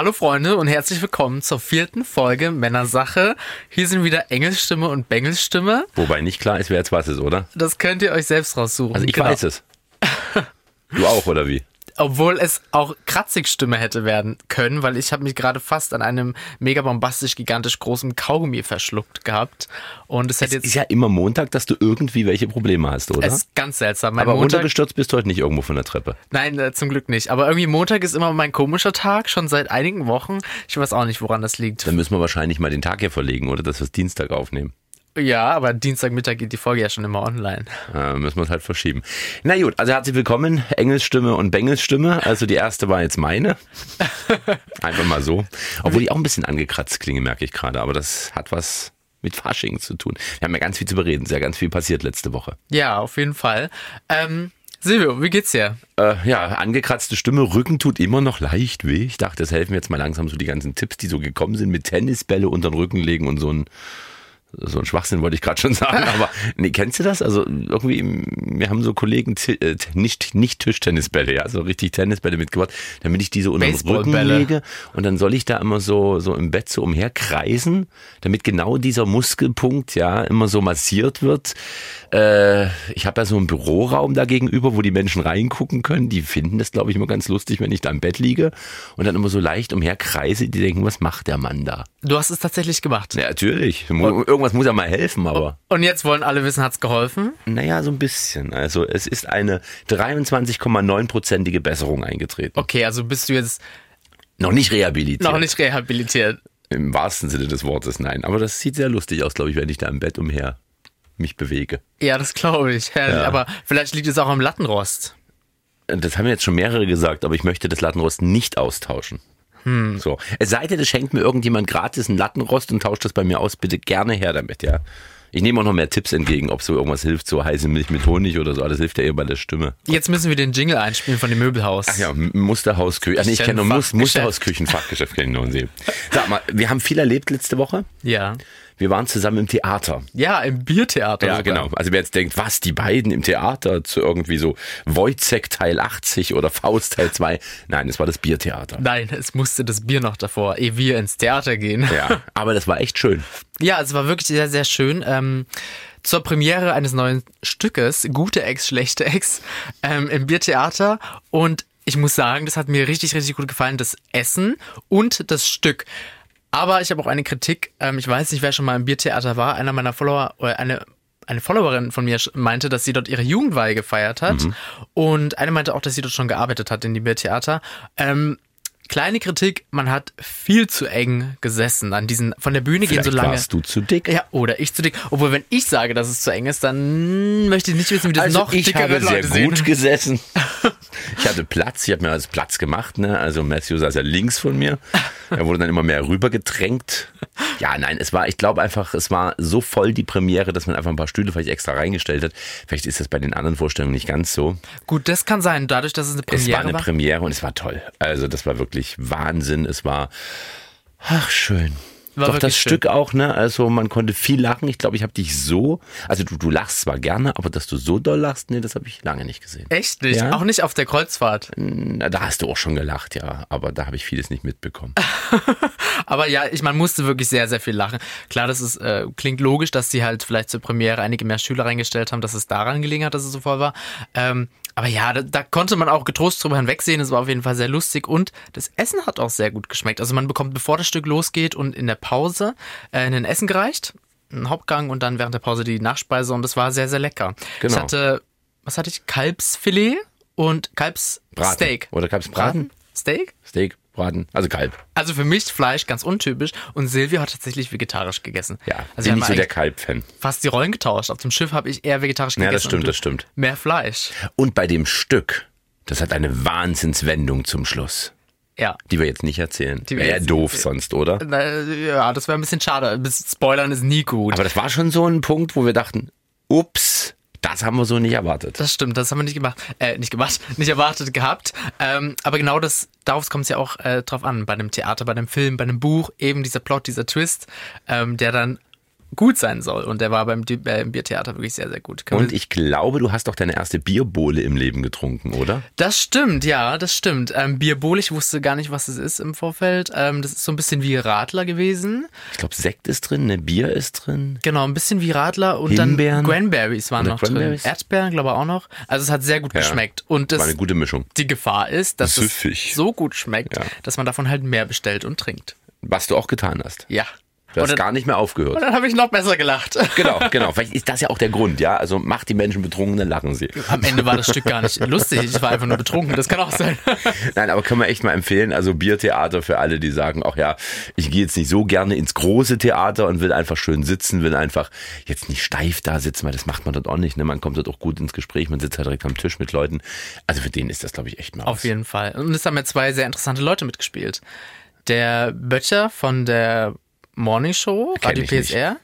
Hallo Freunde und herzlich willkommen zur vierten Folge Männersache. Hier sind wieder Engelsstimme und Bengelsstimme. Wobei nicht klar ist, wer jetzt was ist, oder? Das könnt ihr euch selbst raussuchen. Also ich Genau. weiß es. Du auch, oder wie? Obwohl es auch Kratzigstimme hätte werden können, weil ich habe mich gerade fast an einem mega bombastisch, gigantisch großen Kaugummi verschluckt gehabt. Und es Es hätte jetzt... ist ja immer Montag, dass du irgendwie welche Probleme hast, oder? es ist ganz seltsam. Mein Aber Montag, runtergestürzt bist du heute nicht irgendwo von der Treppe. Nein, äh, zum Glück nicht. Aber irgendwie Montag ist immer mein komischer Tag, schon seit einigen Wochen. Ich weiß auch nicht, woran das liegt. Dann müssen wir wahrscheinlich mal den Tag hier verlegen, oder? Dass wir es Dienstag aufnehmen. Ja, aber Dienstagmittag geht die Folge ja schon immer online. Äh, müssen wir es halt verschieben. Na gut, also herzlich willkommen, Engelsstimme und Bengelsstimme. Also die erste war jetzt meine. Einfach mal so. Obwohl ich auch ein bisschen angekratzt klinge, merke ich gerade. Aber das hat was mit Fasching zu tun. Wir haben ja ganz viel zu bereden. Sehr ganz viel passiert letzte Woche. Ja, auf jeden Fall. Ähm, Silvio, wie geht's dir? Äh, ja, angekratzte Stimme, Rücken tut immer noch leicht weh. Ich dachte, das helfen jetzt mal langsam so die ganzen Tipps, die so gekommen sind mit Tennisbälle unter den Rücken legen und so ein so ein Schwachsinn wollte ich gerade schon sagen, aber nee, kennst du das? Also irgendwie, wir haben so Kollegen, äh, nicht, nicht Tischtennisbälle, ja, so richtig Tennisbälle mitgebracht, damit ich die so unter den Rücken lege und dann soll ich da immer so, so im Bett so umherkreisen, damit genau dieser Muskelpunkt, ja, immer so massiert wird. Äh, ich habe ja so einen Büroraum da gegenüber, wo die Menschen reingucken können. Die finden das, glaube ich, immer ganz lustig, wenn ich da im Bett liege und dann immer so leicht umherkreise. Die denken, was macht der Mann da? Du hast es tatsächlich gemacht. Ja, natürlich. Mu- Irgendwas muss ja mal helfen, aber. Und jetzt wollen alle wissen, hat's geholfen? Naja, so ein bisschen. Also es ist eine 23,9-prozentige Besserung eingetreten. Okay, also bist du jetzt Noch nicht rehabilitiert. noch nicht rehabilitiert. Im wahrsten Sinne des Wortes, nein. Aber das sieht sehr lustig aus, glaube ich, wenn ich da im Bett umher mich bewege. Ja, das glaube ich. Ja. Aber vielleicht liegt es auch am Lattenrost. Das haben jetzt schon mehrere gesagt, aber ich möchte das Lattenrost nicht austauschen. Hm. So. Es sei denn, es schenkt mir irgendjemand gratis einen Lattenrost und tauscht das bei mir aus. Bitte gerne her damit, ja. Ich nehme auch noch mehr Tipps entgegen, ob so irgendwas hilft, so heiße Milch mit Honig oder so. Alles hilft ja eher bei der Stimme. Jetzt müssen wir den Jingle einspielen von dem Möbelhaus. Ach ja, M- Musterhausküche. Ach nee, ich kenne nur Mus Fachgeschäft. Musterhausküchen-Fachgeschäft kenne ich nur. Sag mal, wir haben viel erlebt letzte Woche. Ja. Wir waren zusammen im Theater. Ja, im Biertheater. Ja, sogar. genau. Also wer jetzt denkt, was, die beiden im Theater zu irgendwie so Wojcek Teil 80 oder Faust Teil 2. Nein, es war das Biertheater. Nein, es musste das Bier noch davor, ehe wir ins Theater gehen. Ja, aber das war echt schön. Ja, es war wirklich sehr, sehr schön. Ähm, zur Premiere eines neuen Stückes, Gute Ex, Schlechte Ex, ähm, im Biertheater. Und ich muss sagen, das hat mir richtig, richtig gut gefallen, das Essen und das Stück. Aber ich habe auch eine Kritik. Ähm, ich weiß nicht, wer schon mal im Biertheater war. Einer meiner Follower, oder eine, eine Followerin von mir meinte, dass sie dort ihre Jugendweihe gefeiert hat. Und eine meinte auch, dass sie dort schon gearbeitet hat in dem Biertheater. Ähm, kleine Kritik, man hat viel zu eng gesessen an diesen, von der Bühne gehen Vielleicht so lange. warst du zu dick. Ja, oder ich zu dick. Obwohl, wenn ich sage, dass es zu eng ist, dann möchte ich nicht wissen, wie das Also noch ich dickere habe sehr Leute sehen. gut gesessen. Ich hatte Platz, ich habe mir also Platz gemacht, ne? Also Matthew saß ja links von mir. Er wurde dann immer mehr rübergedrängt. Ja, nein, es war, ich glaube einfach, es war so voll die Premiere, dass man einfach ein paar Stühle vielleicht extra reingestellt hat. Vielleicht ist das bei den anderen Vorstellungen nicht ganz so. Gut, das kann sein, dadurch, dass es eine Es Premiere war eine war. Premiere und es war toll. Also das war wirklich Wahnsinn. Es war, ach schön. War Doch das schön. Stück auch, ne? Also man konnte viel lachen. Ich glaube, ich habe dich so, also du, du lachst zwar gerne, aber dass du so doll lachst, nee, das habe ich lange nicht gesehen. Echt nicht? Ja? Auch nicht auf der Kreuzfahrt. Na, da hast du auch schon gelacht, ja. Aber da habe ich vieles nicht mitbekommen. Aber ja, ich man musste wirklich sehr, sehr viel lachen. Klar, das ist, äh, klingt logisch, dass sie halt vielleicht zur Premiere einige mehr Schüler reingestellt haben, dass es daran gelegen hat, dass es so voll war. Ähm, aber ja, da, da konnte man auch getrost drüber hinwegsehen. Es war auf jeden Fall sehr lustig und das Essen hat auch sehr gut geschmeckt. Also man bekommt, bevor das Stück losgeht und in der Pause äh, ein Essen gereicht, einen Hauptgang und dann während der Pause die Nachspeise und das war sehr, sehr lecker. Genau. Ich hatte, was hatte ich? Kalbsfilet und Kalbssteak. Oder gab's Braten? Steak? Steak, Braten, also Kalb. Also für mich Fleisch ganz untypisch und Silvia hat tatsächlich vegetarisch gegessen. Ja, also bin nicht so der Kalb-Fan. fast die Rollen getauscht. Auf dem Schiff habe ich eher vegetarisch Ja, gegessen. das stimmt, das stimmt. Mehr Fleisch. Und bei dem Stück, das hat eine Wahnsinnswendung zum Schluss. Ja. Die wir jetzt nicht erzählen. Die Wäre ja doof sonst, oder? Na, Ja, das wäre ein bisschen schade. Spoilern ist nie gut. Aber das war schon so ein Punkt, wo wir dachten, ups, das haben wir so nicht erwartet. das stimmt, das haben wir nicht gemacht, äh, nicht gemacht, nicht erwartet gehabt. Ähm, aber genau das, darauf kommt es ja auch äh, drauf an. Bei einem Theater, bei einem Film, bei einem Buch, eben dieser Plot, dieser Twist, ähm, der dann gut sein soll. Und der war beim, Di- äh, Biertheater wirklich sehr, sehr gut. Kann Und ich glaube, du hast doch deine erste Bierbohle im Leben getrunken, oder? das stimmt, ja, das stimmt. Ähm, Bierbol, ich wusste gar nicht, was es ist im Vorfeld. Ähm, das ist so ein bisschen wie Radler gewesen. Ich glaube, Sekt ist drin, ne Bier ist drin. Genau, ein bisschen wie Radler und Himbeeren. dann Cranberries waren Oder noch Cranberries? drin. Erdbeeren, glaube ich, auch noch. Also es hat sehr gut Ja. geschmeckt. Und War das, eine gute Mischung. die Gefahr ist, dass Süffig. es so gut schmeckt, Ja. dass man davon halt mehr bestellt und trinkt. Was du auch getan hast. Ja. Du hast dann, gar nicht mehr aufgehört. und dann habe ich noch besser gelacht. Genau, genau. Vielleicht ist das ja auch der Grund, ja. Also macht die Menschen betrunken, dann lachen sie. Am Ende war das Stück gar nicht lustig. Ich war einfach nur betrunken. Das kann auch sein. Nein, aber können wir echt mal empfehlen. Also Biertheater für alle, die sagen, ach ja, ich gehe jetzt nicht so gerne ins große Theater und will einfach schön sitzen, will einfach jetzt nicht steif da sitzen, weil das macht man dort auch nicht. Ne? Man kommt dort auch gut ins Gespräch, man sitzt halt direkt am Tisch mit Leuten. Also für den ist das, glaube ich, echt mal Auf was. jeden Fall. Und es haben ja zwei sehr interessante Leute mitgespielt. Der Böttcher von der Morning Show, Kenn Radio. PSR.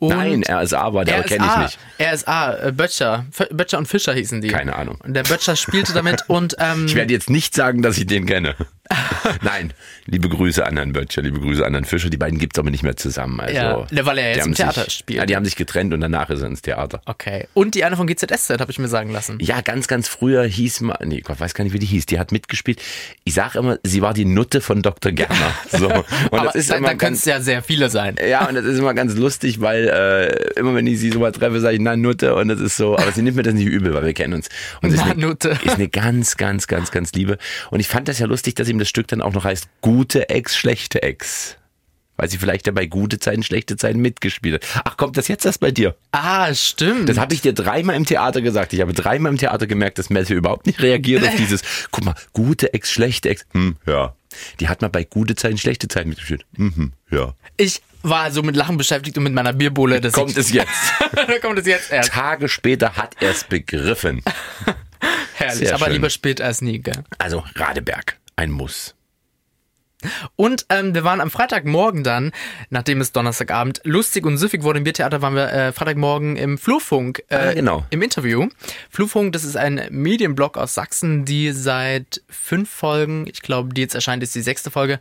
Und Nein, RSA war der, kenne ich nicht. RSA, äh, Böttcher. Böttcher und Fischer hießen die. Keine Ahnung. Und der Böttcher spielte damit und ähm, Ich werde jetzt nicht sagen, dass ich den kenne. Nein, liebe Grüße an Herrn Böttcher, liebe Grüße an Herrn Fischer. Die beiden gibt's aber nicht mehr zusammen. Also, Ja, weil er jetzt im Theater sich, spielt. Ja, die haben sich getrennt und danach ist er ins Theater. Okay. Und die eine von GZSZ, habe ich mir sagen lassen. Ja, ganz, ganz früher hieß mal, nee, Gott, weiß gar nicht, wie die hieß. Die hat mitgespielt. Ich sag immer, sie war die Nutte von Dr. Gerner. So. Und Aber das ist da, immer da können es ja sehr viele sein. ja, und das ist immer ganz lustig, weil äh, immer wenn ich sie so mal treffe, sage ich, na Nutte und das ist so, aber sie nimmt mir das nicht übel, weil wir kennen uns. Und sie ist Na, eine, Nutte. ist eine ganz, ganz, ganz, ganz liebe. Und ich fand das ja lustig, dass ihm das Stück dann auch noch heißt Gute Ex, schlechte Ex. Weil sie vielleicht dabei gute Zeiten, schlechte Zeiten mitgespielt hat. Ach, kommt das jetzt erst bei dir? Ah, stimmt. Das habe ich dir dreimal im Theater gesagt. Ich habe dreimal im Theater gemerkt, dass Messe überhaupt nicht reagiert auf dieses, guck mal, gute Ex, schlechte Ex. Hm, ja. Die hat mal bei gute Zeiten, schlechte Zeiten mitgespielt. Mhm, ja. ich war so mit Lachen beschäftigt und mit meiner Bierbohle. dass Kommt es jetzt. da kommt es jetzt erst. Tage später hat er es begriffen. Herrlich. Sehr aber schön. lieber spät als nie, gell? Also Radeberg, ein Muss. Und ähm, wir waren am Freitagmorgen dann, nachdem es Donnerstagabend lustig und süffig wurde im Biertheater, waren wir äh, Freitagmorgen im Flurfunk äh, Ah, genau. im Interview. Flurfunk, das ist ein Medienblog aus Sachsen, die seit fünf Folgen, ich glaube, die jetzt erscheint, ist die sechste Folge,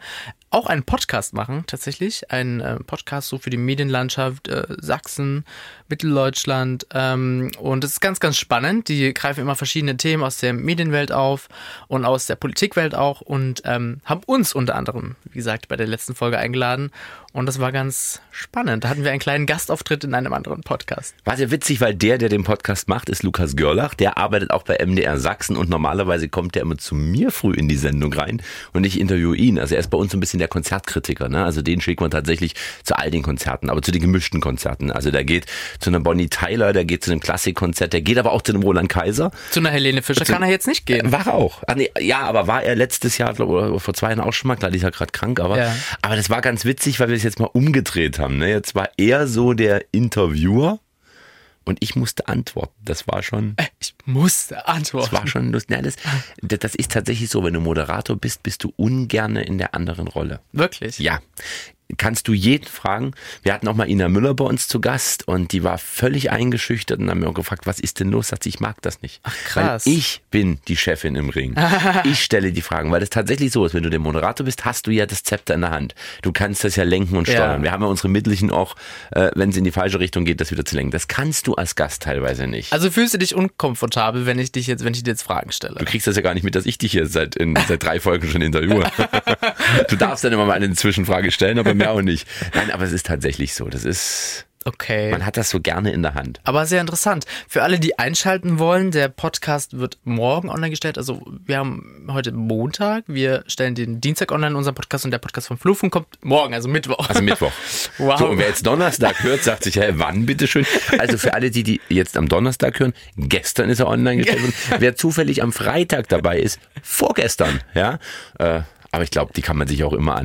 auch einen Podcast machen, tatsächlich. Ein äh, Podcast so für die Medienlandschaft äh, Sachsen, Mitteldeutschland. Ähm, und es ist ganz, ganz spannend. Die greifen immer verschiedene Themen aus der Medienwelt auf und aus der Politikwelt auch und ähm, haben uns unter anderem, wie gesagt, bei der letzten Folge eingeladen. Und das war ganz spannend. Da hatten wir einen kleinen Gastauftritt in einem anderen Podcast. War sehr witzig, weil der, der den Podcast macht, ist Lukas Görlach. Der arbeitet auch bei MDR Sachsen und normalerweise kommt der immer zu mir früh in die Sendung rein und ich interviewe ihn. Also er ist bei uns so ein bisschen der Konzertkritiker. Ne? Also den schickt man tatsächlich zu all den Konzerten, aber zu den gemischten Konzerten. Also der geht zu einem Bonnie Tyler, der geht zu einem Klassikkonzert, der geht aber auch zu einem Roland Kaiser. Zu einer Helene Fischer kann er jetzt nicht gehen. War er auch. Ah, nee, ja, aber war er letztes Jahr, oder vor zwei Jahren auch schon mal, klar, die ist ja gerade krank, aber, Ja. aber das war ganz witzig, weil wir es jetzt mal umgedreht haben. Ne? Jetzt war er so der Interviewer und ich musste antworten. Das war schon, Ich musste antworten. das war schon lustig. Ja, das, das ist tatsächlich so, wenn du Moderator bist, bist du ungerne in der anderen Rolle. Wirklich? Ja. Kannst du jeden fragen. Wir hatten auch mal Ina Müller bei uns zu Gast und die war völlig eingeschüchtert und haben mir auch gefragt, was ist denn los? Sagt sie, ich mag das nicht. Ach, krass. Weil ich bin die Chefin im Ring. ich stelle die Fragen, weil es tatsächlich so ist, wenn du der Moderator bist, hast du ja das Zepter in der Hand. Du kannst das ja lenken und Ja. steuern. Wir haben ja unsere Mittelchen auch, äh, wenn es in die falsche Richtung geht, das wieder zu lenken. Das kannst du als Gast teilweise nicht. Also fühlst du dich unkomfortabel, wenn ich dich jetzt, wenn ich dir jetzt Fragen stelle? Du kriegst das ja gar nicht mit, dass ich dich hier seit, in, seit drei Folgen schon interviewe. du darfst dann immer mal eine Zwischenfrage stellen, aber auch nicht. Nein, aber es ist tatsächlich so. Das ist, Okay. man hat das so gerne in der Hand. Aber sehr interessant. Für alle, die einschalten wollen, der Podcast wird morgen online gestellt. Also wir haben heute Montag. Wir stellen den Dienstag online, unseren Podcast, und der Podcast vom Flugfunk kommt morgen, also Mittwoch. Also Mittwoch. Wow. So, und wer jetzt Donnerstag hört, sagt sich, hey, wann bitteschön? Also für alle, die, die jetzt am Donnerstag hören, gestern ist er online gestellt worden. Wer zufällig am Freitag dabei ist, vorgestern, ja. Äh, aber ich glaube, die kann man sich auch immer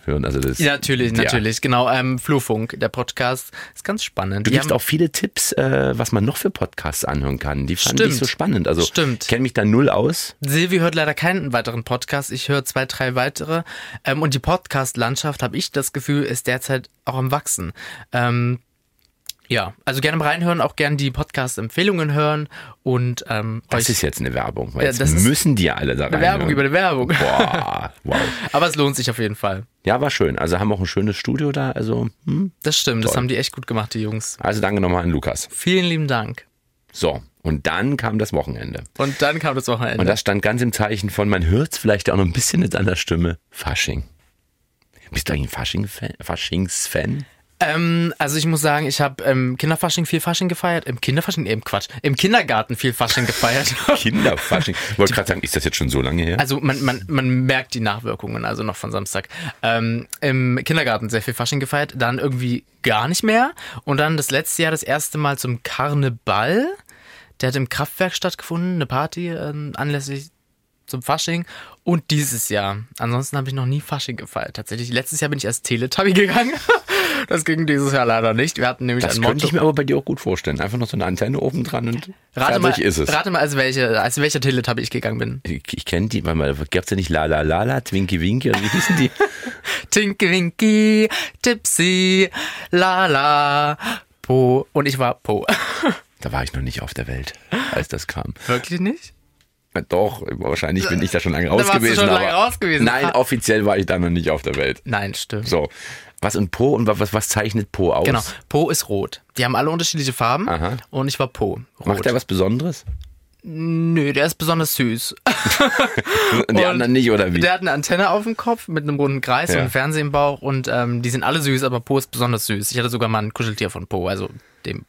anhören. Also das, Ja, natürlich, ja. natürlich. Genau, ähm, Flurfunk, der Podcast, ist ganz spannend. Du Die gibst auch viele Tipps, äh, was man noch für Podcasts anhören kann. Die fand Stimmt. ich so spannend. Also Stimmt. ich kenne mich da null aus. Silvi hört leider keinen weiteren Podcast. Ich höre zwei, drei weitere. Ähm, und die Podcast-Landschaft, habe ich das Gefühl, ist derzeit auch am Wachsen. Ähm, Ja, also gerne mal reinhören, auch gerne die Podcast-Empfehlungen hören und ähm, Das ist jetzt eine Werbung, weil Ja, jetzt das müssen die ja alle da rein. eine Werbung über eine Werbung. Boah, wow. Aber es lohnt sich auf jeden Fall. Ja, war schön. Also haben auch ein schönes Studio da. Also, hm. Das stimmt, das Toll. haben die echt gut gemacht, die Jungs. also danke nochmal an Lukas. Vielen lieben Dank. So, und dann kam das Wochenende. Und dann kam das Wochenende. Und das stand ganz im Zeichen von, man hört es vielleicht auch noch ein bisschen mit seiner Stimme, Fasching. Bist du eigentlich ein Fasching-Fan? Faschingsfan? Ähm, also ich muss sagen, ich habe im Kinderfasching viel Fasching gefeiert. Im Kinderfasching, eben Quatsch. Im Kindergarten viel Fasching gefeiert. Kinderfasching. Ich wollte gerade sagen, ist das jetzt schon so lange her? Also man, man, man merkt die Nachwirkungen, also noch von Samstag. Ähm, Im Kindergarten sehr viel Fasching gefeiert, dann irgendwie gar nicht mehr. Und dann das letzte Jahr das erste Mal zum Karneval. Der hat im Kraftwerk stattgefunden, eine Party ähm, anlässlich zum Fasching. Und dieses Jahr. Ansonsten habe ich noch nie Fasching gefeiert. Tatsächlich, letztes Jahr bin ich als Teletubby gegangen. Das ging dieses Jahr leider nicht. Wir hatten nämlich das ein könnte Motto. ich mir aber bei dir auch gut vorstellen. Einfach noch so eine Antenne oben dran und Rate fertig mal, ist es. rate mal, als, welche, als welcher Teletubby ich gegangen bin. Ich, ich kenne die, weil mal gab's ja nicht La La La La, Twinkie Winky oder wie hießen die? Tinky Winky, Tipsy, Lala, Po. Und ich war Po. Da war ich noch nicht auf der Welt, als das kam. Wirklich nicht? Ja, Doch, wahrscheinlich bin ich da schon lange raus warst du gewesen. schon aber lange raus gewesen. Nein, offiziell war ich da noch nicht auf der Welt. Nein, stimmt. So, was und Po und was, was zeichnet Po aus? Genau. Po ist rot. Die haben alle unterschiedliche Farben. Aha. Und ich war Po. Rot. Macht er was Besonderes? Nö, der ist besonders süß. Und die anderen nicht, oder wie? Der hat eine Antenne auf dem Kopf mit einem runden Kreis Ja. und einen Fernseher im Bauch und ähm, die sind alle süß, aber Po ist besonders süß. Ich hatte sogar mal ein Kuscheltier von Po, also dem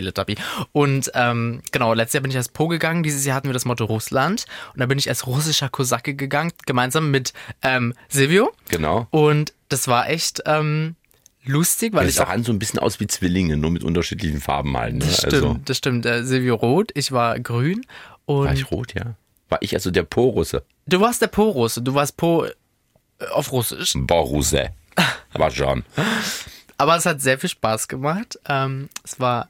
Teletubby. Und ähm, genau, letztes Jahr bin ich als Po gegangen. Dieses Jahr hatten wir das Motto Russland. Und da bin ich als russischer Kosake gegangen, gemeinsam mit ähm, Silvio. Genau. Und das war echt ähm, lustig, weil Das ich sah auch an so ein bisschen aus wie Zwillinge, nur mit unterschiedlichen Farben halt. Ne? Das stimmt, Also, das stimmt. Äh, Silvio rot, ich war grün. Und war ich rot, ja? War ich also der Po-Russe? du warst der Po-Russe, du warst Po äh, auf Russisch. Borusse. War schon. Aber es hat sehr viel Spaß gemacht. Ähm, es war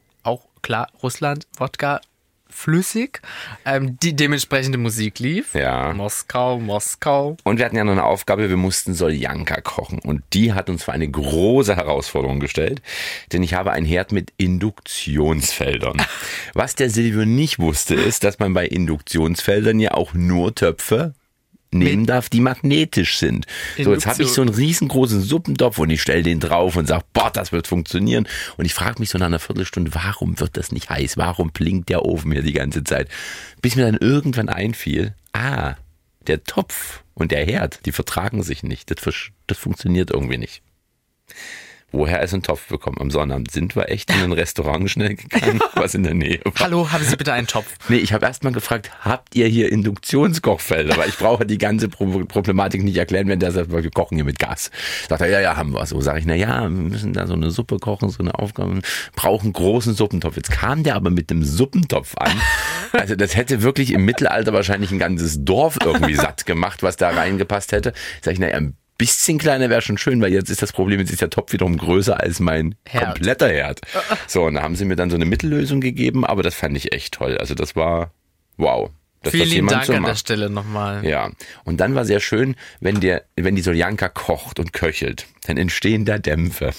klar, Russland, Wodka, flüssig. Ähm, die dementsprechende Musik lief. Ja. Moskau, Moskau. Und wir hatten ja noch eine Aufgabe, wir mussten Soljanka kochen. Und die hat uns für eine große Herausforderung gestellt, denn ich habe ein Herd mit Induktionsfeldern. Was der Silvio nicht wusste, ist, dass man bei Induktionsfeldern ja auch nur Töpfe nehmen darf, die magnetisch sind. So, jetzt habe ich so einen riesengroßen Suppentopf und ich stelle den drauf und sage, boah, das wird funktionieren. Und ich frage mich so nach einer Viertelstunde, warum wird das nicht heiß? Warum blinkt der Ofen hier die ganze Zeit? Bis mir dann irgendwann einfiel, ah, der Topf und der Herd, die vertragen sich nicht. Das, das funktioniert irgendwie nicht. Woher ist ein Topf bekommen? Am Sonnabend sind wir echt in ein Restaurant schnell gegangen, was in der Nähe war. Hallo, haben Sie bitte einen Topf? Nee, ich habe erst mal gefragt, habt ihr hier Induktionskochfelder? Weil ich brauche die ganze Pro Problematik nicht erklären, wenn der sagt, wir kochen hier mit Gas. Sagt er, ja, ja, haben wir. So sage ich, na ja, wir müssen da so eine Suppe kochen, so eine Aufgabe, brauchen großen Suppentopf. Jetzt kam der aber mit dem Suppentopf an. Also das hätte wirklich im Mittelalter wahrscheinlich ein ganzes Dorf irgendwie satt gemacht, was da reingepasst hätte. Sag ich, na ja, ein bisschen kleiner wäre schon schön, weil jetzt ist das Problem, jetzt ist der Topf wiederum größer als mein Herd. kompletter Herd. So, und da haben sie mir dann so eine Mittellösung gegeben, aber das fand ich echt toll. Also das war wow. Dass Vielen das Dank so an der. Stelle nochmal. Ja, und dann war sehr schön, wenn der, wenn die Soljanka kocht und köchelt, dann entstehen da Dämpfe.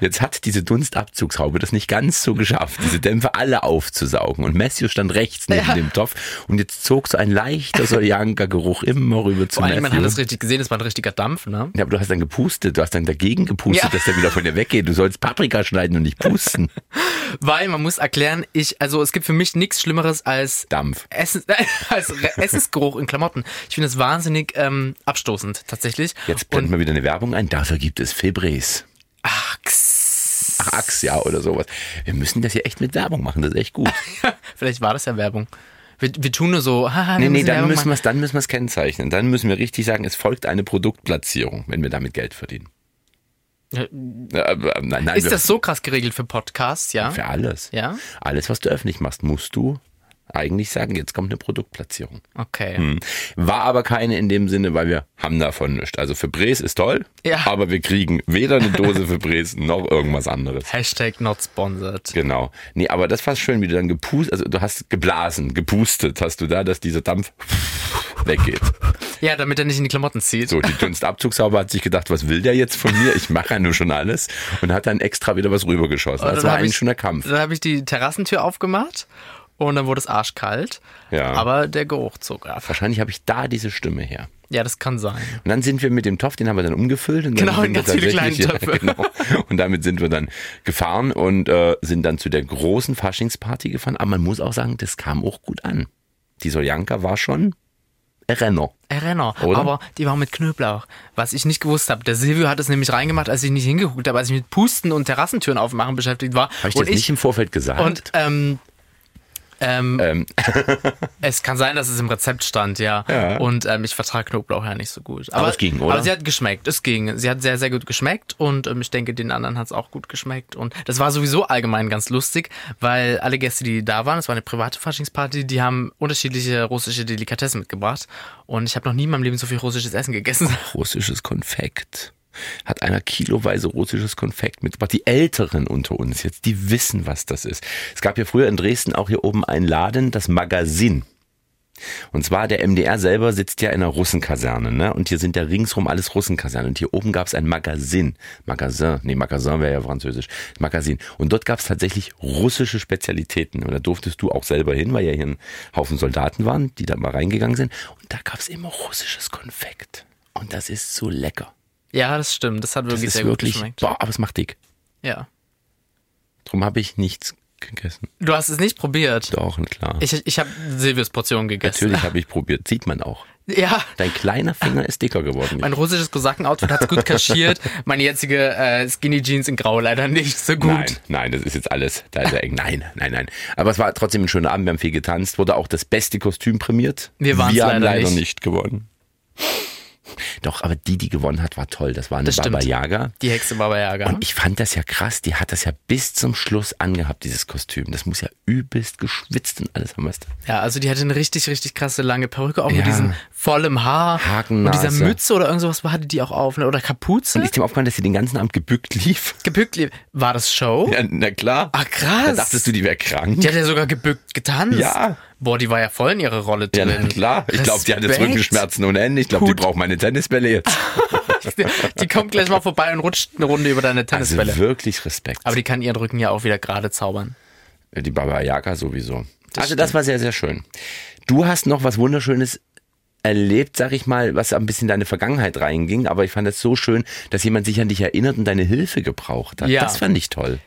Jetzt hat diese Dunstabzugshaube das nicht ganz so geschafft, diese Dämpfe alle aufzusaugen. Und Matthew stand rechts neben Ja. dem Topf und jetzt zog so ein leichter Soljanka-Geruch immer rüber zu Vor allem, man hat das richtig gesehen, es war ein richtiger Dampf, ne? Ja, aber du hast dann gepustet, du hast dann dagegen gepustet, Ja. dass der wieder von dir weggeht. Du sollst Paprika schneiden und nicht pusten. Weil man muss erklären, ich, also es gibt für mich nichts Schlimmeres als Dampf. Essen, als Essensgeruch in Klamotten. Ich finde das wahnsinnig ähm, abstoßend, tatsächlich. Jetzt blenden wir wieder eine Werbung ein. Dafür gibt es Febres. Ach, Ach, Ax, ja, oder sowas. Wir müssen das hier echt mit Werbung machen, das ist echt gut. Vielleicht war das ja Werbung. Wir, wir tun nur so, haha, Nee, nee, dann müssen machen. wir es dann müssen wir es kennzeichnen. Dann müssen wir richtig sagen, es folgt eine Produktplatzierung, wenn wir damit Geld verdienen. Ja, nein, nein, Ist wir- das so krass geregelt für Podcasts, ja? für alles. Ja? Alles, was du öffentlich machst, musst du eigentlich sagen, jetzt kommt eine Produktplatzierung. Okay. Hm. War aber keine in dem Sinne, weil wir haben davon nichts. Also Febreze ist toll, Ja. aber wir kriegen weder eine Dose Febreze noch irgendwas anderes. Hashtag not sponsored. Genau. Nee, aber das war schön, wie du dann gepustet, also du hast geblasen, gepustet, hast du da, dass dieser Dampf weggeht. Ja, damit er nicht in die Klamotten zieht. So, die Dunstabzugshaube hat sich gedacht, was will der jetzt von mir? Ich mache ja nur schon alles und hat dann extra wieder was rübergeschossen. Und Das war eigentlich ich- schon der Kampf. Dann habe ich die Terrassentür aufgemacht und dann wurde es arschkalt. Ja. Aber der Geruch zog ab. Wahrscheinlich habe ich da diese Stimme her. Ja, das kann sein. Und dann sind wir mit dem Topf, den haben wir dann umgefüllt. Und dann Genau, in ganz viele kleine Töpfe. Ja, genau. Und damit sind wir dann gefahren und äh, sind dann zu der großen Faschingsparty gefahren. Aber man muss auch sagen, das kam auch gut an. Die Soljanka war schon ein Renner. Renner. Oder? Aber die war mit Knoblauch. Was ich nicht gewusst habe. Der Silvio hat es nämlich reingemacht, als ich nicht hingeguckt habe, als ich mit Pusten und Terrassentüren aufmachen beschäftigt war. Habe ich und das nicht im Vorfeld gesagt? Und ähm, ähm, ähm, es kann sein, dass es im Rezept stand, ja. Ja. Und ähm, ich vertrage Knoblauch ja nicht so gut. Aber es ging, oder? Aber sie hat geschmeckt. Es ging. Sie hat sehr, sehr gut geschmeckt und ähm, ich denke, den anderen hat es auch gut geschmeckt. Und das war sowieso allgemein ganz lustig, weil alle Gäste, die da waren, es war eine private Faschingsparty, die haben unterschiedliche russische Delikatessen mitgebracht. Und ich habe noch nie in meinem Leben so viel russisches Essen gegessen. russisches Konfekt. Hat einer kiloweise russisches Konfekt mitgebracht. Die Älteren unter uns jetzt, die wissen, was das ist. Es gab ja früher in Dresden auch hier oben einen Laden, das Magazin. Und zwar der MDR selber sitzt ja in einer Russenkaserne, ne? Und hier sind ja ringsrum alles Russenkasernen. Und hier oben gab es ein Magazin. Magazin, nee, Magazin wäre ja französisch. Magazin. Und dort gab es tatsächlich russische Spezialitäten. Und da durftest du auch selber hin, weil ja hier ein Haufen Soldaten waren, die da mal reingegangen sind. Und da gab es immer russisches Konfekt. Und das ist so lecker. Ja, das stimmt. Das hat Das wirklich ist sehr gut wirklich, geschmeckt. boah, aber es macht dick. Ja. Drum habe ich nichts gegessen. Du hast es nicht probiert. Doch, klar. Ich, ich habe Silvius Portion gegessen. Natürlich habe ich probiert. Sieht man auch. Ja. Dein kleiner Finger ist dicker geworden. Mein russisches Kosaken-Outfit hat gut kaschiert. Meine jetzige äh, Skinny Jeans in Grau leider nicht so gut. Nein, nein, das ist jetzt alles, da ist er eng. Nein, nein, nein. Aber es war trotzdem ein schöner Abend, wir haben viel getanzt, wurde auch das beste Kostüm prämiert. Wir haben leider leider nicht. nicht. gewonnen. Doch, aber die, die gewonnen hat, war toll. Das war eine Das stimmt. Baba Yaga. Die Hexe Baba Yaga. Und ich fand das ja krass, die hat das ja bis zum Schluss angehabt, dieses Kostüm. Das muss ja übelst geschwitzt und alles haben wir Ja, also die hatte eine richtig, richtig krasse lange Perücke, auch Ja. mit diesem vollem Haar. Hakennase. Und dieser Mütze oder irgendwas hatte die auch auf. ne? Oder Kapuze. Und ist dem aufgefallen, dass sie den ganzen Abend gebückt lief? gebückt. lieb- War das Show? Ja, na klar. Ah, krass. Da dachtest du, die wäre krank? Die hat ja sogar gebückt getanzt. Ja. Boah, die war ja voll in ihrer Rolle Ja, drin. na klar. Ich glaube, die hat jetzt. Rückenschmerzen ohne Ende. Ich glaube, die braucht meine Tennisbälle jetzt. Die kommt gleich mal vorbei und rutscht eine Runde über deine Also Tennisbälle. wirklich Respekt. Aber die kann ihren Rücken ja auch wieder gerade zaubern. Die Baba Yaga sowieso. also das war sehr, sehr schön. Du hast noch was Wunderschönes erlebt, sag ich mal, was ein bisschen in deine Vergangenheit reinging, aber ich fand es so schön, dass jemand sich an dich erinnert und deine Hilfe gebraucht hat. Ja. Das fand ich toll.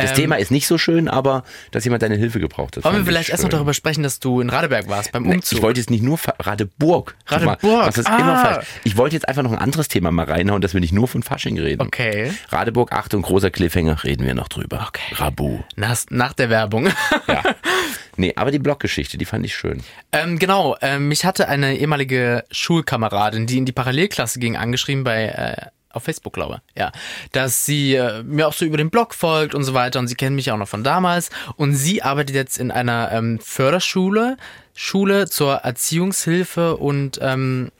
Das Ähm, Thema ist nicht so schön, aber dass jemand deine Hilfe gebraucht hat. Wollen wir vielleicht erst noch darüber sprechen, dass du in Radeberg warst beim Umzug? Ich wollte jetzt nicht nur Radeburg. Mal, Radeburg, Was ist ah. immer falsch. Ich wollte jetzt einfach noch ein anderes Thema mal reinhauen, dass wir nicht nur von Fasching reden. Okay. Radeburg, Achtung, großer Cliffhanger, reden wir noch drüber. Okay. Rabu. nach, nach der Werbung. Ja. nee, aber die Bloggeschichte, die fand ich schön. ähm, genau, ähm, mich hatte eine ehemalige Schulkameradin, die in die Parallelklasse ging, angeschrieben bei äh, auf Facebook, glaube ich, ja, dass sie äh, mir auch so über den Blog folgt und so weiter und sie kennen mich auch noch von damals und sie arbeitet jetzt in einer ähm, Förderschule, Schule zur Erziehungshilfe und ähm,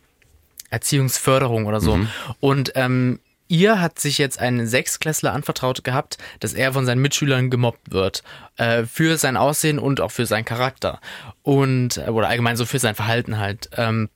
Erziehungsförderung oder so. Und ähm, ihr hat sich jetzt ein Sechsklässler anvertraut gehabt, dass er von seinen Mitschülern gemobbt wird. Äh, für sein Aussehen und auch für seinen Charakter. Und, äh, oder allgemein so für sein Verhalten halt. Ähm,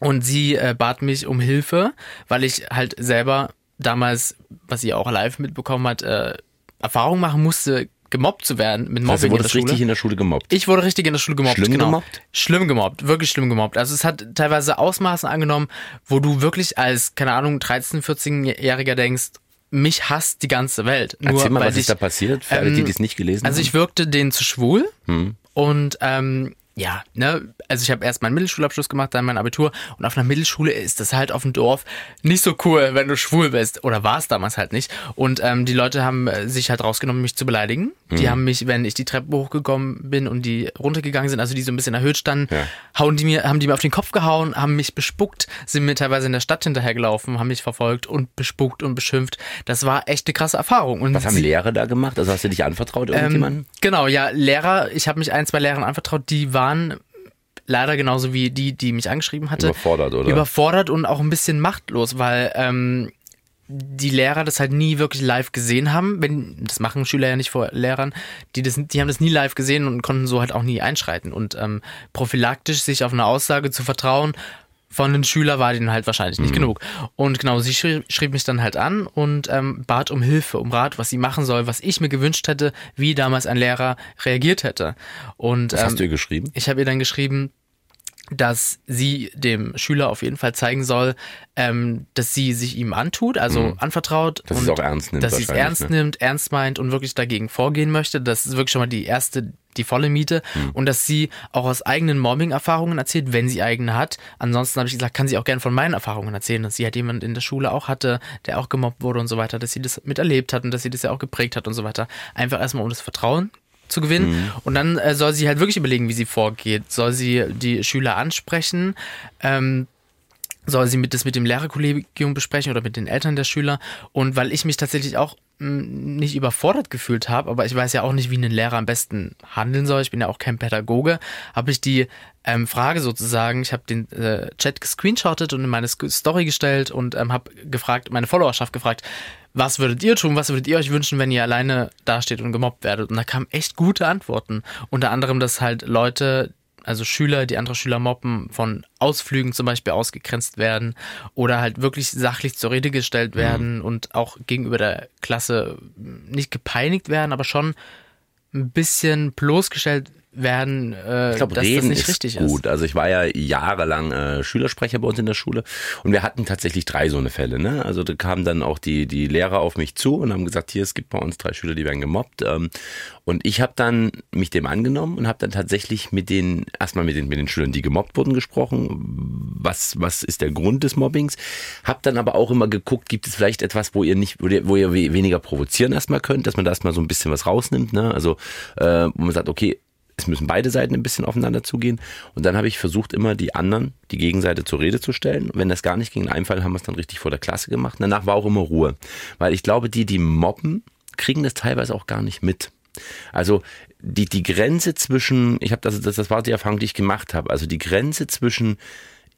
und sie äh, bat mich um Hilfe, weil ich halt selber damals, was sie auch live mitbekommen hat, äh, Erfahrung machen musste, gemobbt zu werden mit Mobbing Also in der wurdest Schule. richtig in der Schule gemobbt. Ich wurde richtig in der Schule gemobbt. Schlimm genau. gemobbt? Schlimm gemobbt, wirklich schlimm gemobbt. Also es hat teilweise Ausmaßen angenommen, wo du wirklich als, keine Ahnung, 13-, 14-Jähriger denkst, mich hasst die ganze Welt. Nur Erzähl mal, was ich, ist da passiert, für alle, die ähm, es nicht gelesen Also haben. ich wirkte denen zu schwul Hm. und ähm, ja, ne, also ich habe erst meinen Mittelschulabschluss gemacht, dann mein Abitur und auf einer Mittelschule ist das halt auf dem Dorf nicht so cool, wenn du schwul bist oder war es damals halt nicht und ähm, die Leute haben äh, sich halt rausgenommen, mich zu beleidigen. Die haben mich, wenn ich die Treppe hochgekommen bin und die runtergegangen sind, also die so ein bisschen erhöht standen, Ja. hauen die mir, haben die mir auf den Kopf gehauen, haben mich bespuckt, sind mir teilweise in der Stadt hinterhergelaufen, haben mich verfolgt und bespuckt und beschimpft. Das war echt eine krasse Erfahrung. Und Was haben Lehrer da gemacht? Also hast du dich anvertraut irgendjemandem? ähm, genau, ja, Lehrer, ich habe mich ein, zwei Lehrern anvertraut, die waren leider genauso wie die, die mich angeschrieben hatte. Überfordert, oder? Überfordert und auch ein bisschen machtlos, weil ähm, die Lehrer das halt nie wirklich live gesehen haben. Wenn, das machen Schüler ja nicht vor Lehrern, die, das, die haben das nie live gesehen und konnten so halt auch nie einschreiten. Und ähm, prophylaktisch sich auf eine Aussage zu vertrauen von den Schüler war denen halt wahrscheinlich nicht genug. Und genau, sie schrieb, schrieb mich dann halt an und ähm, bat um Hilfe, um Rat, was sie machen soll, was ich mir gewünscht hätte, wie damals ein Lehrer reagiert hätte. Und Was ähm, hast du ihr geschrieben? ich habe ihr dann geschrieben, dass sie dem Schüler auf jeden Fall zeigen soll, ähm, dass sie sich ihm antut, also anvertraut. Mhm. Dass und sie es auch ernst nimmt Dass sie es ernst ne? nimmt, ernst meint und wirklich dagegen vorgehen möchte. Das ist wirklich schon mal die erste, die volle Miete. Mhm. Und dass sie auch aus eigenen Mobbing-Erfahrungen erzählt, wenn sie eigene hat. Ansonsten habe ich gesagt, kann sie auch gerne von meinen Erfahrungen erzählen, dass sie halt jemand in der Schule auch hatte, der auch gemobbt wurde und so weiter, dass sie das miterlebt hat und dass sie das ja auch geprägt hat und so weiter. Einfach erstmal um das Vertrauen zu gewinnen. Mhm. Und dann äh, soll sie halt wirklich überlegen, wie sie vorgeht. Soll sie die Schüler ansprechen? Ähm, soll sie mit, das mit dem Lehrerkollegium besprechen oder mit den Eltern der Schüler? Und weil ich mich tatsächlich auch nicht überfordert gefühlt habe, aber ich weiß ja auch nicht, wie ein Lehrer am besten handeln soll. Ich bin ja auch kein Pädagoge. Habe ich die ähm, Frage sozusagen, ich habe den äh, Chat gescreenshottet und in meine Story gestellt und ähm, habe gefragt, meine Followerschaft gefragt, was würdet ihr tun, was würdet ihr euch wünschen, wenn ihr alleine dasteht und gemobbt werdet? Und da kamen echt gute Antworten. Unter anderem, dass halt Leute, also Schüler, die andere Schüler mobben, von Ausflügen zum Beispiel ausgegrenzt werden oder halt wirklich sachlich zur Rede gestellt werden und auch gegenüber der Klasse nicht gepeinigt werden, aber schon ein bisschen bloßgestellt werden, äh, Ich glaube, dass reden das nicht ist richtig gut. ist. Also ich war ja jahrelang äh, Schülersprecher bei uns in der Schule und wir hatten tatsächlich drei so eine Fälle. Ne? Also da kamen dann auch die, die Lehrer auf mich zu und haben gesagt, hier, es gibt bei uns drei Schüler, die werden gemobbt. Ähm, und ich habe dann mich dem angenommen und habe dann tatsächlich mit den, erstmal mit den, mit den Schülern, die gemobbt wurden, gesprochen. Was, was ist der Grund des Mobbings? Hab dann aber auch immer geguckt, gibt es vielleicht etwas, wo ihr nicht, wo ihr, wo ihr we- weniger provozieren erstmal könnt, dass man da erstmal so ein bisschen was rausnimmt. Ne? Also äh, wo man sagt, okay, es müssen beide Seiten ein bisschen aufeinander zugehen. Und dann habe ich versucht, immer die anderen, die Gegenseite zur Rede zu stellen. Und wenn das gar nicht ging, in einem Fall haben wir es dann richtig vor der Klasse gemacht. Danach war auch immer Ruhe. Weil ich glaube, die, die mobben, kriegen das teilweise auch gar nicht mit. Also die, die Grenze zwischen, ich habe das, das, das war die Erfahrung, die ich gemacht habe. Also die Grenze zwischen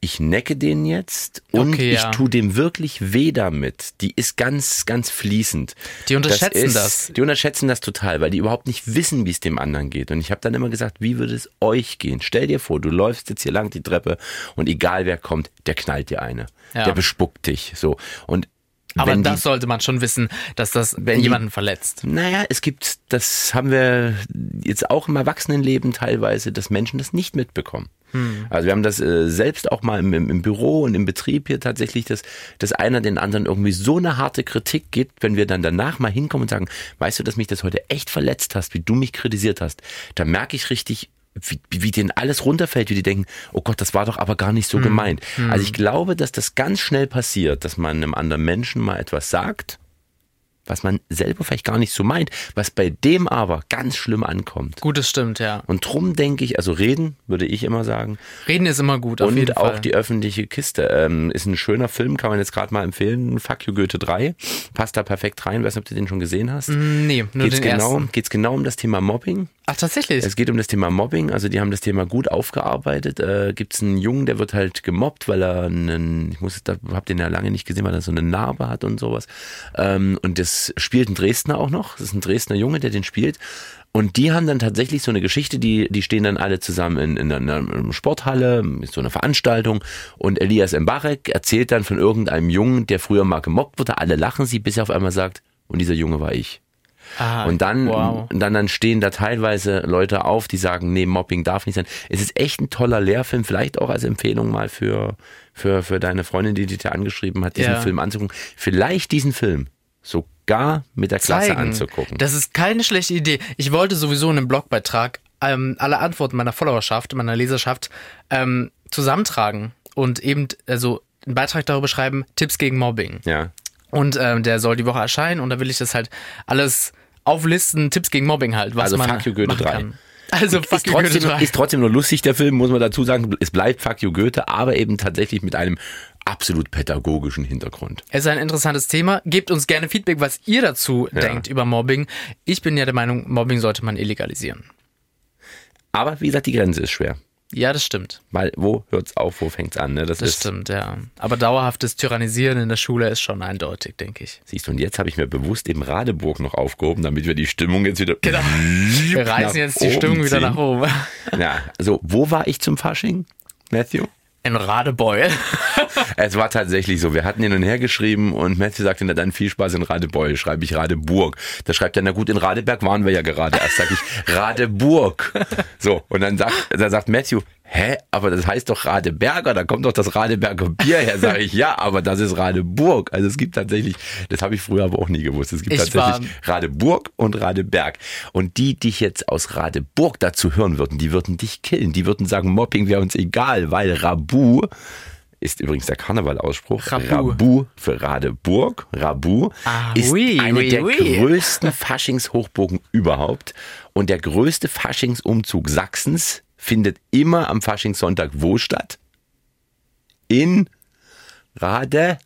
ich necke den jetzt und Okay, ich ja. tue dem wirklich weh damit. Die ist ganz, ganz fließend. Die unterschätzen ist, das. Die unterschätzen das total, weil die überhaupt nicht wissen, wie es dem anderen geht. Und ich habe dann immer gesagt, wie würde es euch gehen? Stell dir vor, du läufst jetzt hier lang die Treppe und egal wer kommt, der knallt dir eine. Ja. Der bespuckt dich. So. Und Aber wenn das die, sollte man schon wissen, dass das Wenn die- jemanden verletzt. naja, es gibt, das haben wir jetzt auch im Erwachsenenleben teilweise, dass Menschen das nicht mitbekommen. Also wir haben das äh, selbst auch mal im, im, im Büro und im Betrieb hier tatsächlich, dass, dass einer den anderen irgendwie so eine harte Kritik gibt, wenn wir dann danach mal hinkommen und sagen, weißt du, dass mich das heute echt verletzt hast, wie du mich kritisiert hast, da merke ich richtig, wie, wie denen alles runterfällt, wie die denken, oh Gott, das war doch aber gar nicht so gemeint. Also ich glaube, dass das ganz schnell passiert, dass man einem anderen Menschen mal etwas sagt, was man selber vielleicht gar nicht so meint, was bei dem aber ganz schlimm ankommt. Gut, das stimmt, ja. Und drum denke ich, also reden, würde ich immer sagen. Reden ist immer gut, auf jeden und auch Fall. die öffentliche Kiste. Ähm, ist ein schöner Film, kann man jetzt gerade mal empfehlen. Fuck you Goethe 3. Passt da perfekt rein. Weiß nicht, ob du den schon gesehen hast. nee, nur Geht's den genau, ersten. geht's genau um das Thema Mobbing? Ach, tatsächlich? Es geht um das Thema Mobbing, also die haben das Thema gut aufgearbeitet. Äh, Gibt es einen Jungen, der wird halt gemobbt, weil er einen, ich muss, da hab den ja lange nicht gesehen, weil er so eine Narbe hat und sowas. Ähm, und das spielt ein Dresdner auch noch. Das ist ein Dresdner Junge, der den spielt. Und die haben dann tatsächlich so eine Geschichte, die, die stehen dann alle zusammen in, in einer Sporthalle, ist so eine Veranstaltung und Elias Mbarek erzählt dann von irgendeinem Jungen, der früher mal gemobbt wurde. Alle lachen sie, bis er auf einmal sagt, und dieser Junge war ich. Ah, Und dann, wow. dann, dann stehen da teilweise Leute auf, die sagen, nee, Mobbing darf nicht sein. Es ist echt ein toller Lehrfilm, vielleicht auch als Empfehlung mal für, für, für deine Freundin, die dich da angeschrieben hat, diesen Ja. Film anzugucken. Vielleicht diesen Film sogar mit der Klasse Zeigen. anzugucken. Das ist keine schlechte Idee. Ich wollte sowieso einen Blogbeitrag ähm, alle Antworten meiner Followerschaft, meiner Leserschaft ähm, zusammentragen und eben also einen Beitrag darüber schreiben, Tipps gegen Mobbing. Ja. Und ähm, der soll die Woche erscheinen und da will ich das halt alles auflisten, Tipps gegen Mobbing halt, was Also man Fuck You Goethe machen 3. kann. Also Fuck Ist You Goethe trotzdem, 3. ist trotzdem nur lustig, der Film, muss man dazu sagen. Es bleibt Fuck You Goethe, aber eben tatsächlich mit einem absolut pädagogischen Hintergrund. Es ist ein interessantes Thema. Gebt uns gerne Feedback, was ihr dazu Ja. denkt über Mobbing. Ich bin ja der Meinung, Mobbing sollte man illegalisieren. Aber wie gesagt, die Grenze ist schwer. Ja, das stimmt. Weil wo hört's auf, wo fängt's an? Ne? Das, Das ist, stimmt, ja. Aber dauerhaftes Tyrannisieren in der Schule ist schon eindeutig, denke ich. Siehst du, und jetzt habe ich mir bewusst eben Radeburg noch aufgehoben, damit wir die Stimmung jetzt wieder. Genau. Wir reißen jetzt die Stimmung wieder ziehen. nach oben. Ja, also wo war ich zum Fasching, Matthew? In Radebeul. Es war tatsächlich so. Wir hatten hin und her geschrieben und Matthew sagte, na dann viel Spaß in Radebeul. Schreibe ich Radeburg. Da schreibt er, na gut, in Radeberg waren wir ja gerade. Erst sag ich Radeburg. So, und dann sagt, dann sagt Matthew, hä, aber das heißt doch Radeberger, da kommt doch das Radeberger Bier her. Sag ich, ja, aber das ist Radeburg. Also es gibt tatsächlich, das habe ich früher aber auch nie gewusst, es gibt Ich tatsächlich Radeburg und Radeberg. Und die dich jetzt aus Radeburg dazu hören würden, die würden dich killen. Die würden sagen, Mobbing wäre uns egal, weil Rabu ist übrigens der Karnevalausspruch. Rabu. Rabu für Radeburg. Rabu Ah, ist oui, eine oui, der oui. größten Faschingshochburgen überhaupt. Und der größte Faschingsumzug Sachsens findet immer am Faschingssonntag wo statt? In Radeburg.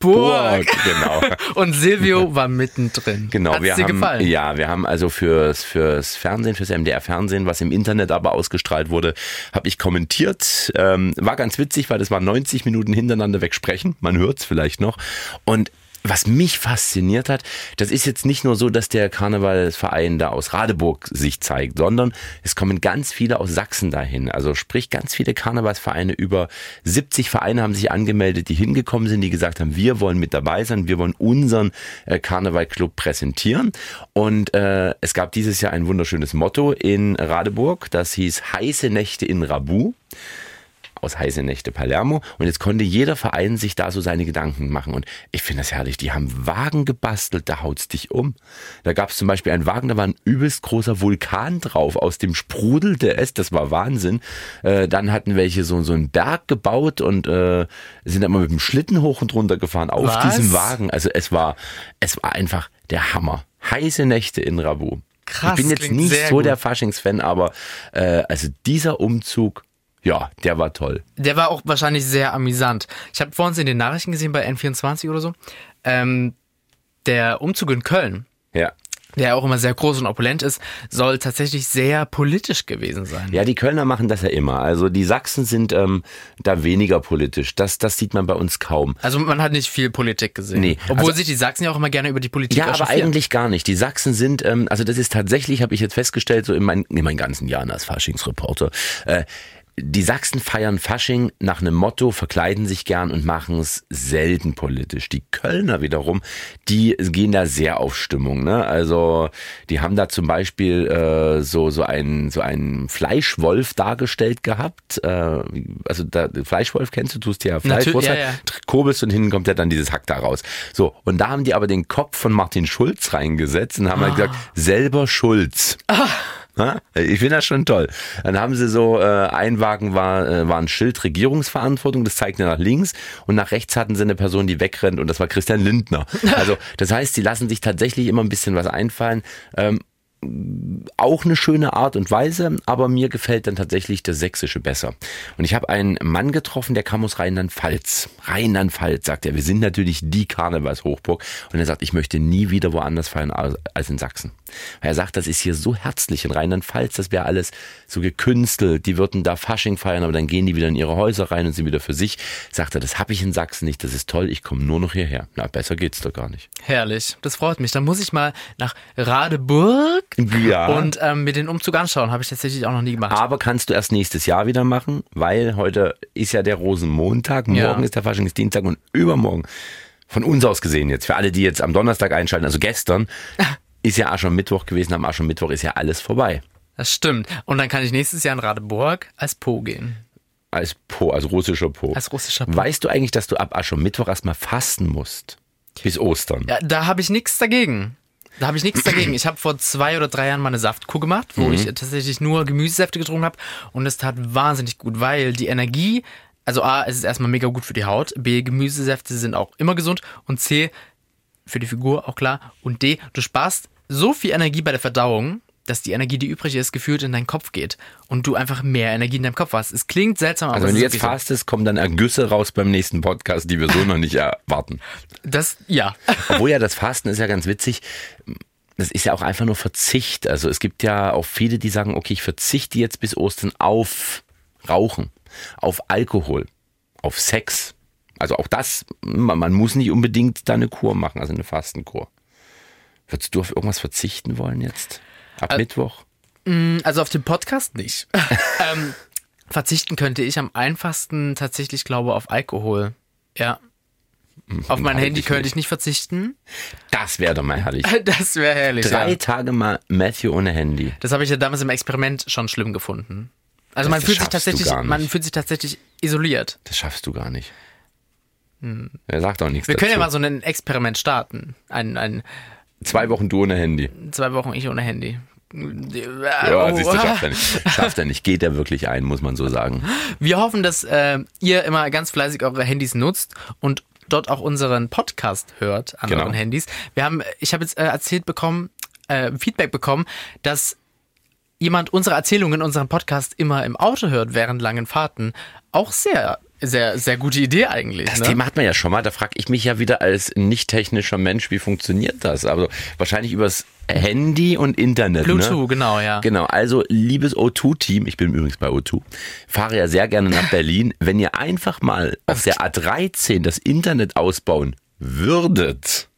Burg. Genau. Und Silvio war mittendrin. Genau, Hat's wir dir haben, gefallen? ja, wir haben also fürs, fürs Fernsehen, fürs MDR-Fernsehen, was im Internet aber ausgestrahlt wurde, habe ich kommentiert. Ähm, war ganz witzig, weil das war 90 Minuten hintereinander wegsprechen. Man hört's vielleicht noch. Und was mich fasziniert hat, das ist jetzt nicht nur so, dass der Karnevalsverein da aus Radeburg sich zeigt, sondern es kommen ganz viele aus Sachsen dahin. Also sprich, ganz viele Karnevalsvereine, über 70 Vereine haben sich angemeldet, die hingekommen sind, die gesagt haben, wir wollen mit dabei sein, wir wollen unseren äh, Karnevalclub präsentieren. Und äh, es gab dieses Jahr ein wunderschönes Motto in Radeburg, das hieß Heiße Nächte in Rabu aus Heiße Nächte Palermo. Und jetzt konnte jeder Verein sich da so seine Gedanken machen. Und ich finde das herrlich. Die haben Wagen gebastelt, da haut's dich um. Da gab es zum Beispiel einen Wagen, da war ein übelst großer Vulkan drauf. Aus dem sprudelte es, das war Wahnsinn. Äh, dann hatten welche so, so einen Berg gebaut und äh, sind dann mal mit dem Schlitten hoch und runter gefahren auf Was? diesem Wagen. Also es war, es war einfach der Hammer. Heiße Nächte in Rabu. Krass, ich bin jetzt nicht so gut. der Faschingsfan, aber äh, also dieser Umzug, ja, der war toll. Der war auch wahrscheinlich sehr amüsant. Ich habe vorhin in den Nachrichten gesehen bei N24 oder so. Ähm, der Umzug in Köln, Ja. der auch immer sehr groß und opulent ist, soll tatsächlich sehr politisch gewesen sein. Ja, die Kölner machen das ja immer. Also die Sachsen sind ähm, da weniger politisch. Das, das sieht man bei uns kaum. Also man hat nicht viel Politik gesehen. Nee, Obwohl also- sich die Sachsen ja auch immer gerne über die Politik Ja, aber eigentlich gar nicht. Die Sachsen sind, ähm, also das ist tatsächlich, habe ich jetzt festgestellt, so in, mein, in meinen ganzen Jahren als Faschingsreporter, äh, die Sachsen feiern Fasching nach einem Motto, verkleiden sich gern und machen es selten politisch. Die Kölner wiederum, die gehen da sehr auf Stimmung. Ne? Also die haben da zum Beispiel äh, so so einen so einen Fleischwolf dargestellt gehabt. Äh, also da, Fleischwolf kennst du, tust ja Fleisch, Natürlich, Wurst ja, halt, ja. kurbelst und hinten kommt ja dann dieses Hack da raus. So, und da haben die aber den Kopf von Martin Schulz reingesetzt und haben halt gesagt, selber Schulz. Ja, Ich finde das schon toll. Dann haben sie so, äh, ein Wagen war, äh, war ein Schild Regierungsverantwortung, das zeigte nach links und nach rechts hatten sie eine Person, die wegrennt und das war Christian Lindner. Also das heißt, sie lassen sich tatsächlich immer ein bisschen was einfallen. Ähm, auch eine schöne Art und Weise, aber mir gefällt dann tatsächlich das Sächsische besser. Und ich habe einen Mann getroffen, der kam aus Rheinland-Pfalz. Rheinland-Pfalz, sagt er. Wir sind natürlich die Karnevalshochburg. Und er sagt, ich möchte nie wieder woanders feiern als in Sachsen. Er sagt, das ist hier so herzlich in Rheinland-Pfalz, das wäre alles so gekünstelt. Die würden da Fasching feiern, aber dann gehen die wieder in ihre Häuser rein und sind wieder für sich. Sagt er, das habe ich in Sachsen nicht, das ist toll, ich komme nur noch hierher. Na, besser geht's doch gar nicht. Herrlich, das freut mich. Dann muss ich mal nach Radeburg Ja. und ähm, mir den Umzug anschauen. Habe ich tatsächlich auch noch nie gemacht. Aber kannst du erst nächstes Jahr wieder machen, weil heute ist ja der Rosenmontag, morgen Ja. ist der Faschingsdienstag und übermorgen, von uns aus gesehen jetzt, für alle, die jetzt am Donnerstag einschalten, also gestern, ist ja Aschermittwoch gewesen, am Aschermittwoch ist ja alles vorbei. Das stimmt. Und dann kann ich nächstes Jahr in Radeburg als Po gehen. Als Po, als russischer Po. Als russischer Po. Weißt du eigentlich, dass du ab Aschermittwoch erstmal fasten musst? Bis Ostern. Ja, da habe ich nichts dagegen. Da habe ich nichts dagegen. Ich habe vor zwei oder drei Jahren mal eine Saftkur gemacht, wo Mhm. ich tatsächlich nur Gemüsesäfte getrunken habe und es tat wahnsinnig gut, weil die Energie, also A, es ist erstmal mega gut für die Haut, B, Gemüsesäfte sind auch immer gesund und C, für die Figur auch klar und D, du sparst so viel Energie bei der Verdauung, dass die Energie, die übrig ist, gefühlt in deinen Kopf geht und du einfach mehr Energie in deinem Kopf hast. Es klingt seltsam, aber Also es wenn du jetzt fastest, kommen dann Ergüsse raus beim nächsten Podcast, die wir so noch nicht erwarten. Das, ja. Obwohl ja das Fasten ist ja ganz witzig. Das ist ja auch einfach nur Verzicht. Also es gibt ja auch viele, die sagen, okay, ich verzichte jetzt bis Ostern auf Rauchen, auf Alkohol, auf Sex. Also auch das, man, man muss nicht unbedingt da eine Kur machen, also eine Fastenkur. Würdest du auf irgendwas verzichten wollen jetzt? Ab Mittwoch? Also auf den Podcast nicht. ähm, verzichten könnte ich am einfachsten tatsächlich, glaube auf Alkohol. Ja. Auf mein Handy könnte ich nicht verzichten. Das wäre doch mal herrlich. Das wäre herrlich. Drei Ja. Tage mal Matthew ohne Handy. Das habe ich ja damals im Experiment schon schlimm gefunden. Also Das man fühlt sich tatsächlich, man fühlt sich tatsächlich isoliert. Das schaffst du gar nicht. Er sagt auch nichts Wir können ja dazu. mal so ein Experiment starten. Ein, ein Zwei Wochen du ohne Handy. zwei Wochen ich ohne Handy. Ja, Oh. siehst du, schafft er nicht. Schafft er nicht. Geht er wirklich ein, muss man so sagen. Wir hoffen, dass äh, ihr immer ganz fleißig eure Handys nutzt und dort auch unseren Podcast hört an Genau. euren Handys. Wir haben, ich habe jetzt äh, erzählt bekommen, äh, Feedback bekommen, dass jemand unsere Erzählungen in unserem Podcast immer im Auto hört während langen Fahrten. Auch sehr, sehr, sehr gute Idee eigentlich. Das ne? Thema hat man ja schon mal. Da frage ich mich ja wieder als nicht technischer Mensch, wie funktioniert das? Also wahrscheinlich übers Handy und Internet. Bluetooth, ne? genau, ja. Genau, also liebes O2-Team, ich bin übrigens bei O2, fahre ja sehr gerne nach Berlin. Wenn ihr einfach mal auf der A13 das Internet ausbauen würdet,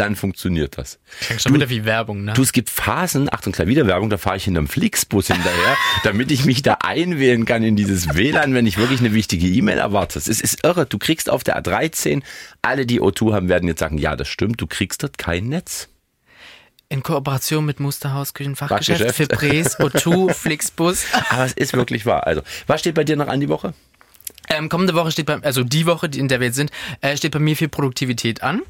dann funktioniert das. Klingt schon wieder wie Werbung, ne? Du, es gibt Phasen, Achtung, klar, wieder Werbung, da fahre ich hinterm Flixbus hinterher, damit ich mich da einwählen kann in dieses WLAN, wenn ich wirklich eine wichtige E-Mail erwarte. Es ist irre, du kriegst auf der A13, alle, die O2 haben, werden jetzt sagen, ja, das stimmt, du kriegst dort kein Netz. In Kooperation mit Musterhaus Küchenfachgeschäft, Fachgeschäft. Fibres, O2, Flixbus. Aber es ist wirklich wahr. Also, was steht bei dir noch an die Woche? Ähm, kommende Woche steht bei, also die Woche, die- in der wir jetzt sind, äh, steht bei mir viel Produktivität an.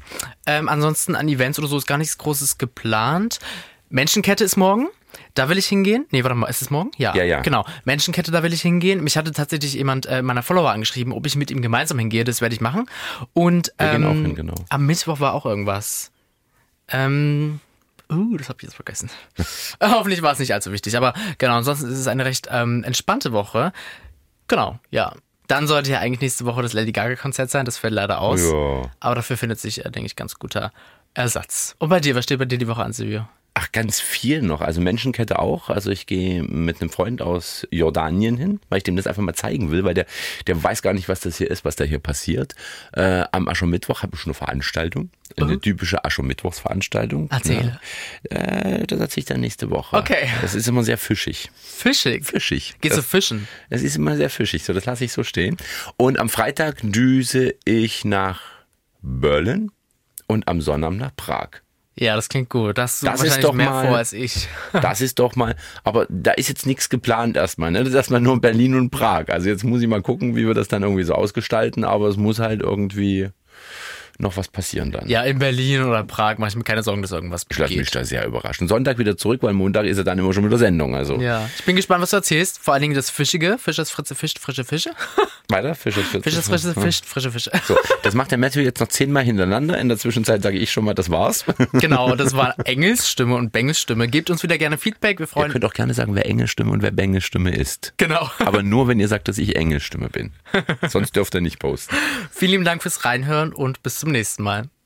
Ähm, ansonsten an Events oder so ist gar nichts Großes geplant. Menschenkette ist morgen. Da will ich hingehen. Nee, warte mal, ist es morgen? Ja. Ja, ja. Genau. Menschenkette, da will ich hingehen. Mich hatte tatsächlich jemand äh, meiner Follower angeschrieben, ob ich mit ihm gemeinsam hingehe. Das werde ich machen. Und Wir ähm, gehen auch hin, genau. am Mittwoch war auch irgendwas. Ähm, uh, das habe ich jetzt vergessen. Hoffentlich war es nicht allzu wichtig. Aber genau, ansonsten ist es eine recht ähm, entspannte Woche. Genau, ja. Dann sollte ja eigentlich nächste Woche das Lady Gaga-Konzert sein. Das fällt leider aus. Ja. Aber dafür findet sich, äh, denke ich, ganz guter Ersatz. Und bei dir, was steht bei dir die Woche an, Silvio? Ach, ganz viel noch. Also Menschenkette auch. Also ich gehe mit einem Freund aus Jordanien hin, weil ich dem das einfach mal zeigen will, weil der, der weiß gar nicht, was das hier ist, was da hier passiert. Äh, am Aschermittwoch habe ich schon eine Veranstaltung. Eine typische Aschermittwochsveranstaltung. Erzähle. Ja. Äh, das erzähle ich dann nächste Woche. Okay. Das ist immer sehr fischig. Fischig. Fischig. Gehst du fischen? das ist immer sehr fischig. So, das lasse ich so stehen. Und am Freitag düse ich nach Berlin und am Sonnabend nach Prag. Ja, das klingt gut. Das, Das ist doch mehr mal- vor als ich. Das ist doch mal, aber da ist jetzt nichts geplant erstmal. Ne? Das ist erstmal nur Berlin und Prag. Also jetzt muss ich mal gucken, wie wir das dann irgendwie so ausgestalten, aber es muss halt irgendwie noch was passieren dann. Ja, in Berlin oder Prag mache ich mir keine Sorgen, dass irgendwas Ich lasse mich da sehr überraschen. Sonntag wieder zurück, weil Montag ist ja dann immer schon wieder Sendung. Also Ja, ich bin gespannt, was du erzählst. Vor allen Dingen das Fischige. Fischers Fritze fischt frische Fische. weiter, Fische, Fische, Fischers Fritze fischt frische Fische. So, das macht der Matthew jetzt noch zehnmal hintereinander. In der Zwischenzeit sage ich schon mal, das war's. Genau, das war Engels Stimme und Bengels Stimme. Gebt uns wieder gerne Feedback. Wir Ihr freuen könnt auch gerne sagen, wer Engelstimme und wer Bengelstimme ist. Genau. Aber nur, wenn ihr sagt, dass ich Engelstimme bin. Sonst dürft ihr nicht posten. Vielen lieben Dank fürs Reinhören und bis zum nächsten Mal.